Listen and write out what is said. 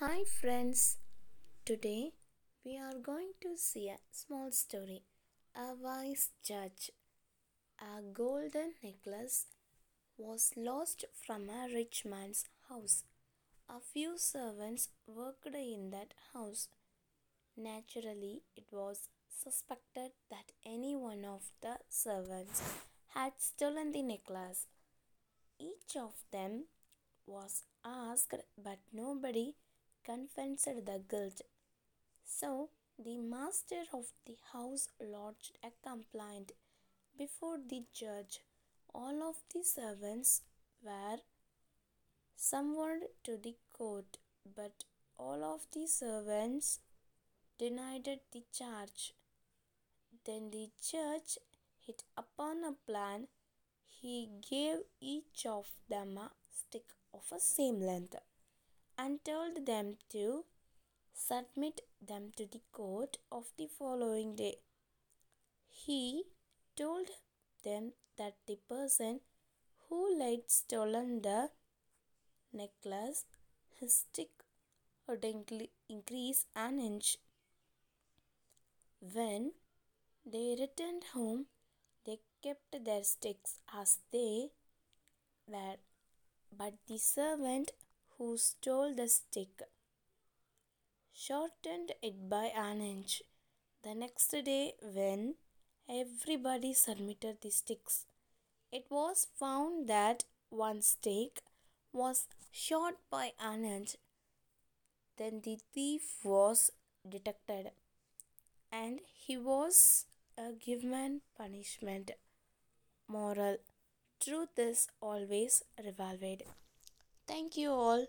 Hi, friends. Today we are going to see a small story. A wise judge. A golden necklace was lost from a rich man's house. A few servants worked in that house. Naturally, it was suspected that any one of the servants had stolen the necklace. Each of them was asked, but nobody confessed the guilt. So the master of the house lodged a complaint before the judge. All of the servants were summoned to the court, but all of the servants denied the charge. Then the judge hit upon a plan. He gave each of them a stick of the same length and told them to submit them to the court of the following day. He told them that the person who laid stolen the necklace, his stick would increase an inch. When they returned home, they kept their sticks as they were, but the servant who stole the stick shortened it by an inch. The next day, when everybody submitted the sticks, it was found that one stick was short by an inch. Then the thief was detected and he was given punishment. Moral Truth is always rewarded. Thank you all.